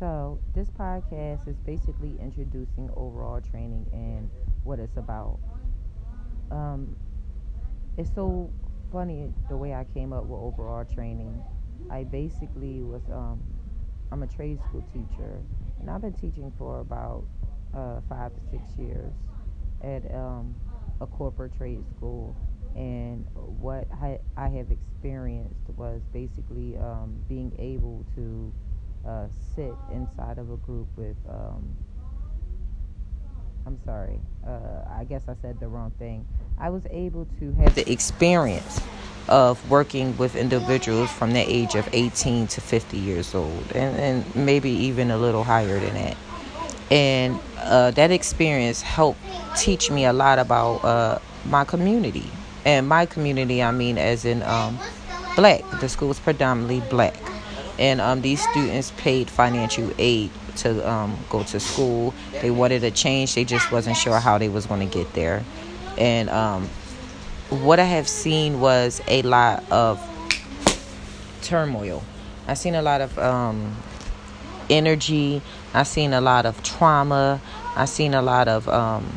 So, this podcast is basically introducing overall training and what it's about. Um, it's so funny the way I came up with overall training. I basically was, um, I'm a trade school teacher, and I've been teaching for about uh, five to six years at um, a corporate trade school. And what I, I have experienced was basically um, being able to uh, sit inside of a group with. Um, I'm sorry. Uh, I guess I said the wrong thing. I was able to have the experience of working with individuals from the age of 18 to 50 years old, and, and maybe even a little higher than that. And uh, that experience helped teach me a lot about uh, my community. And my community, I mean, as in um, black. The school is predominantly black and um, these students paid financial aid to um, go to school. They wanted a change. They just wasn't sure how they was going to get there. And um, what I have seen was a lot of turmoil. I seen a lot of um, energy. I seen a lot of trauma. I seen a lot of um,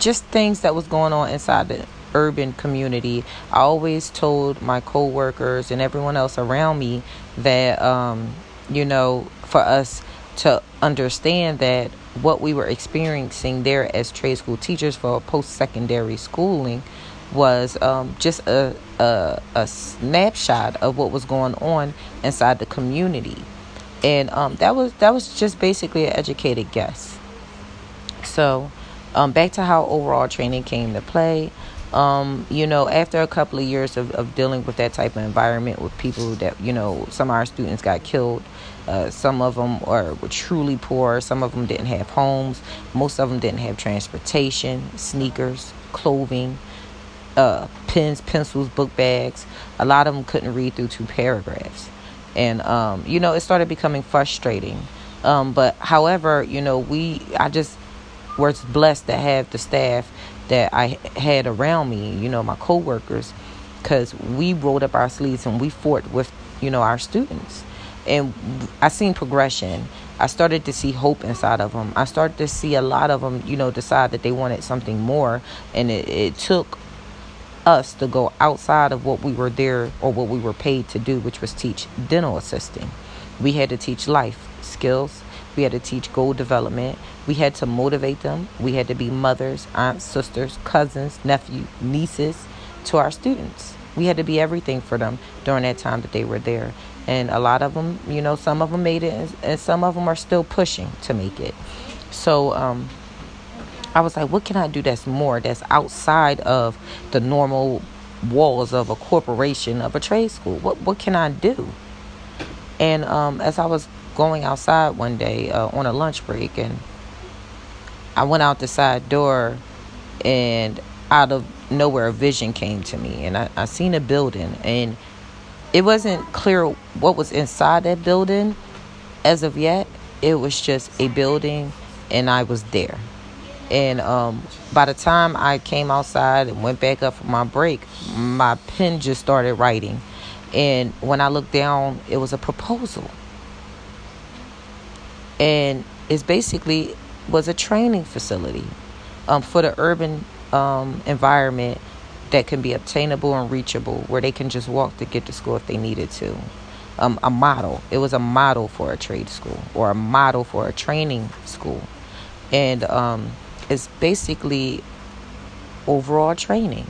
just things that was going on inside the urban community. I always told my coworkers and everyone else around me that um, you know for us to understand that what we were experiencing there as trade school teachers for post secondary schooling was um, just a, a, a snapshot of what was going on inside the community, and um, that was that was just basically an educated guess. So, um, back to how overall training came to play. Um, you know, after a couple of years of, of dealing with that type of environment with people that, you know, some of our students got killed. Uh, some of them are, were truly poor. Some of them didn't have homes. Most of them didn't have transportation, sneakers, clothing, uh, pens, pencils, book bags. A lot of them couldn't read through two paragraphs. And, um, you know, it started becoming frustrating. Um, but however, you know, we, I just was blessed to have the staff that I had around me, you know, my coworkers, because we rolled up our sleeves and we fought with, you know, our students. And I seen progression. I started to see hope inside of them. I started to see a lot of them, you know, decide that they wanted something more. And it, it took us to go outside of what we were there or what we were paid to do, which was teach dental assisting. We had to teach life skills, we had to teach goal development. We had to motivate them. We had to be mothers, aunts, sisters, cousins, nephews, nieces to our students. We had to be everything for them during that time that they were there. And a lot of them, you know, some of them made it, and some of them are still pushing to make it. So, um, I was like, what can I do that's more, that's outside of the normal walls of a corporation, of a trade school? What, what can I do? And um, as I was going outside one day uh, on a lunch break, and I went out the side door, and out of nowhere, a vision came to me, and I, I seen a building, and it wasn't clear what was inside that building as of yet. It was just a building, and I was there. And um, by the time I came outside and went back up for my break, my pen just started writing. And when I looked down, it was a proposal and it's basically was a training facility um, for the urban um, environment that can be obtainable and reachable, where they can just walk to get to school if they needed to. Um, a model. It was a model for a trade school or a model for a training school, and um, it's basically overall training.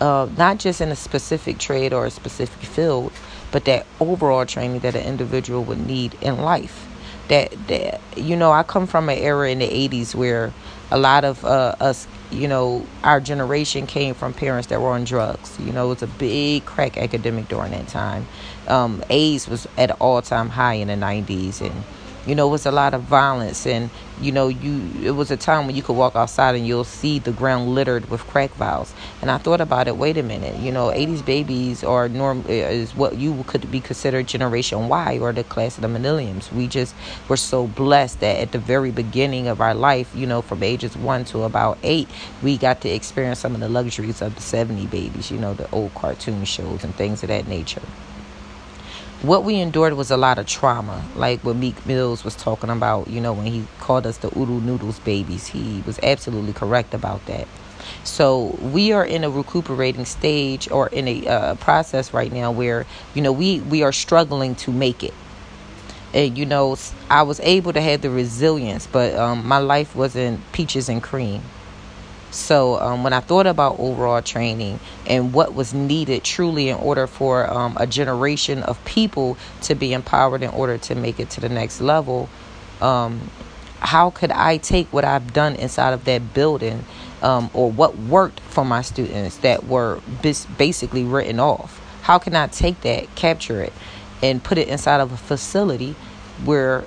Uh, not just in a specific trade or a specific field, but that overall training that an individual would need in life that, that you know, I come from an era in the 80s where a lot of uh, us, you know, our generation came from parents that were on drugs. You know, it was a big crack epidemic during that time. Um, AIDS was at an all time high in the 90s, and you know, it was a lot of violence, and you know, you it was a time when you could walk outside and you'll see the ground littered with crack vials. And I thought about it. Wait a minute, you know, '80s babies are norm eh, is what you could be considered Generation Y or the class of the millenniums. We just were so blessed that at the very beginning of our life, you know, from ages one to about eight, we got to experience some of the luxuries of the '70 babies. You know, the old cartoon shows and things of that nature. What we endured was a lot of trauma. Like what Meek Mills was talking about, you know, when he called us the oodle noodles babies, he was absolutely correct about that. So we are in a recuperating stage or in a uh, process right now where you know we we are struggling to make it. And you know, I was able to have the resilience, but um, my life wasn't peaches and cream. So um, when I thought about overall training and what was needed truly in order for um, a generation of people to be empowered in order to make it to the next level, um, how could I take what I've done inside of that building um, or what worked for my students that were basically written off? How can I take that, capture it, and put it inside of a facility where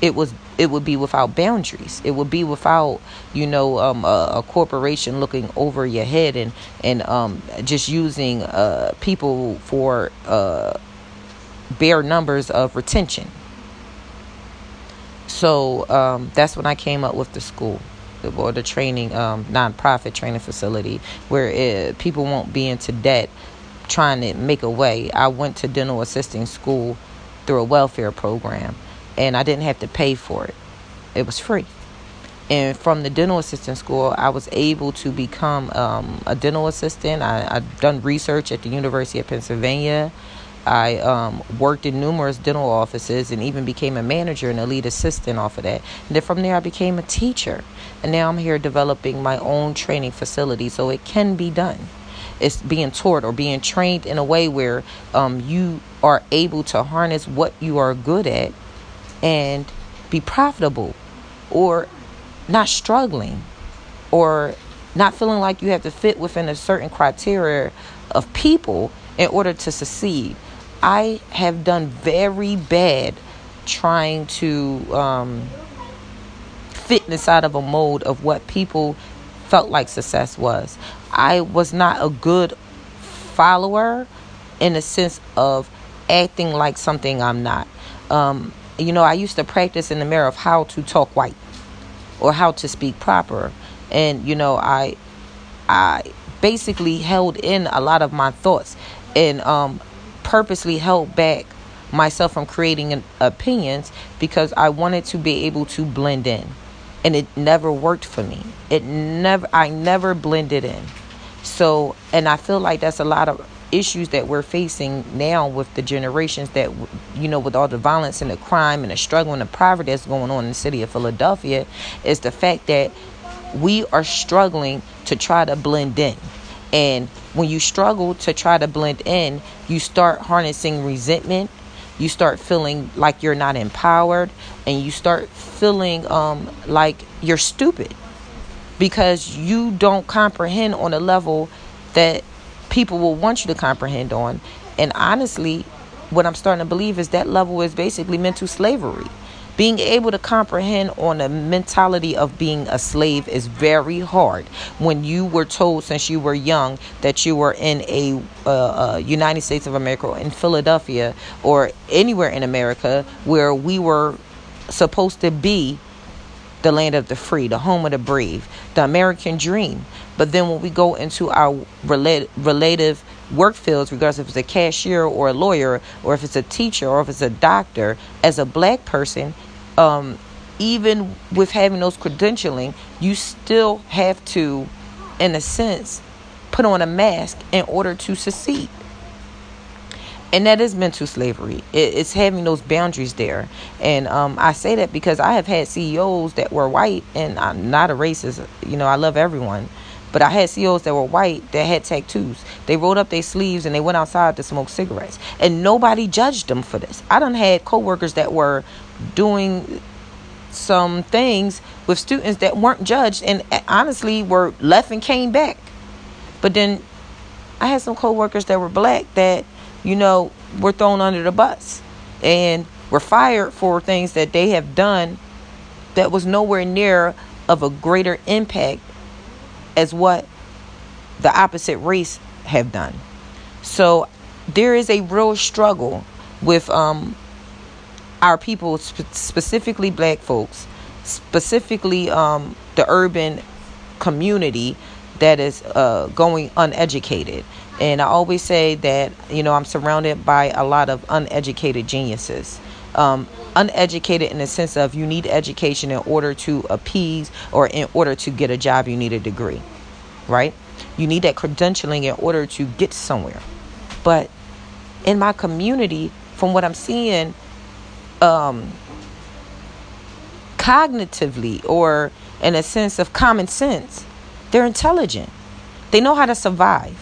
it was it would be without boundaries. It would be without, you know, um, a, a, corporation looking over your head and and um, just using uh, people for uh, bare numbers of retention. So um, that's when I came up with the school or the training um, nonprofit training facility where it, people won't be into debt trying to make a way. I went to dental assisting school through a welfare program and I didn't have to pay for it. It was free. And from the dental assistant school, I was able to become um, a dental assistant. I, I've done research at the University of Pennsylvania. I um, worked in numerous dental offices and even became a manager and a lead assistant off of that. And then from there, I became a teacher. And now I'm here developing my own training facility so it can be done. It's being taught or being trained in a way where um, you are able to harness what you are good at and be profitable or not struggling or not feeling like you have to fit within a certain criteria of people in order to succeed. I have done very bad trying to um, fit inside of a mold of what people felt like success was. I was not a good follower in the sense of acting like something I'm not. Um, you know, I used to practice in the mirror of how to talk white or how to speak proper. And, you know, I I basically held in a lot of my thoughts and um, purposely held back myself from creating opinions because I wanted to be able to blend in. And it never worked for me. It never I never blended in. So, and I feel like that's a lot of issues that we're facing now with the generations that you know with all the violence and the crime and the struggle and the poverty that's going on in the city of Philadelphia is the fact that we are struggling to try to blend in. And when you struggle to try to blend in you start harnessing resentment. You start feeling like you're not empowered. And you start feeling um, like you're stupid because you don't comprehend on a level that people will want you to comprehend on. And honestly, what I'm starting to believe is that level is basically mental slavery. Being able to comprehend on the mentality of being a slave is very hard. When you were told since you were young that you were in a uh, uh, United States of America, or in Philadelphia, or anywhere in America where we were supposed to be the land of the free, the home of the brave, the American dream. But then when we go into our relate, relative work fields, regardless if it's a cashier or a lawyer, or if it's a teacher or if it's a doctor, as a black person, um, even with having those credentialing, you still have to, in a sense, put on a mask in order to succeed and that is mental slavery. It, it's having those boundaries there, and um, I say that because I have had CEOs that were white, and I'm not a racist. You know, I love everyone, but I had CEOs that were white that had tattoos. They rolled up their sleeves and they went outside to smoke cigarettes, and nobody judged them for this. I done had coworkers that were doing some things with students that weren't judged, and eh, honestly were left and came back. But then I had some coworkers that were black that you know, were thrown under the bus and were fired for things that they have done that was nowhere near of a greater impact as what the opposite race have done. So there is a real struggle with um, our people, sp- specifically black folks, specifically um, the urban community that is uh, going uneducated And I always say that, you know, I'm surrounded by a lot of uneducated geniuses. Um, uneducated in the sense of you need education in order to appease or in order to get a job, you need a degree, right? You need that credentialing in order to get somewhere. But in my community, from what I'm seeing, um, cognitively or in a sense of common sense, they're intelligent. They know how to survive.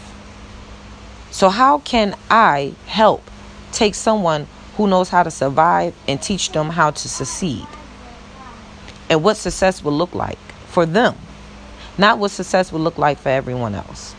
So, how can I help take someone who knows how to survive and teach them how to succeed? And what success will look like for them, not what success will look like for everyone else.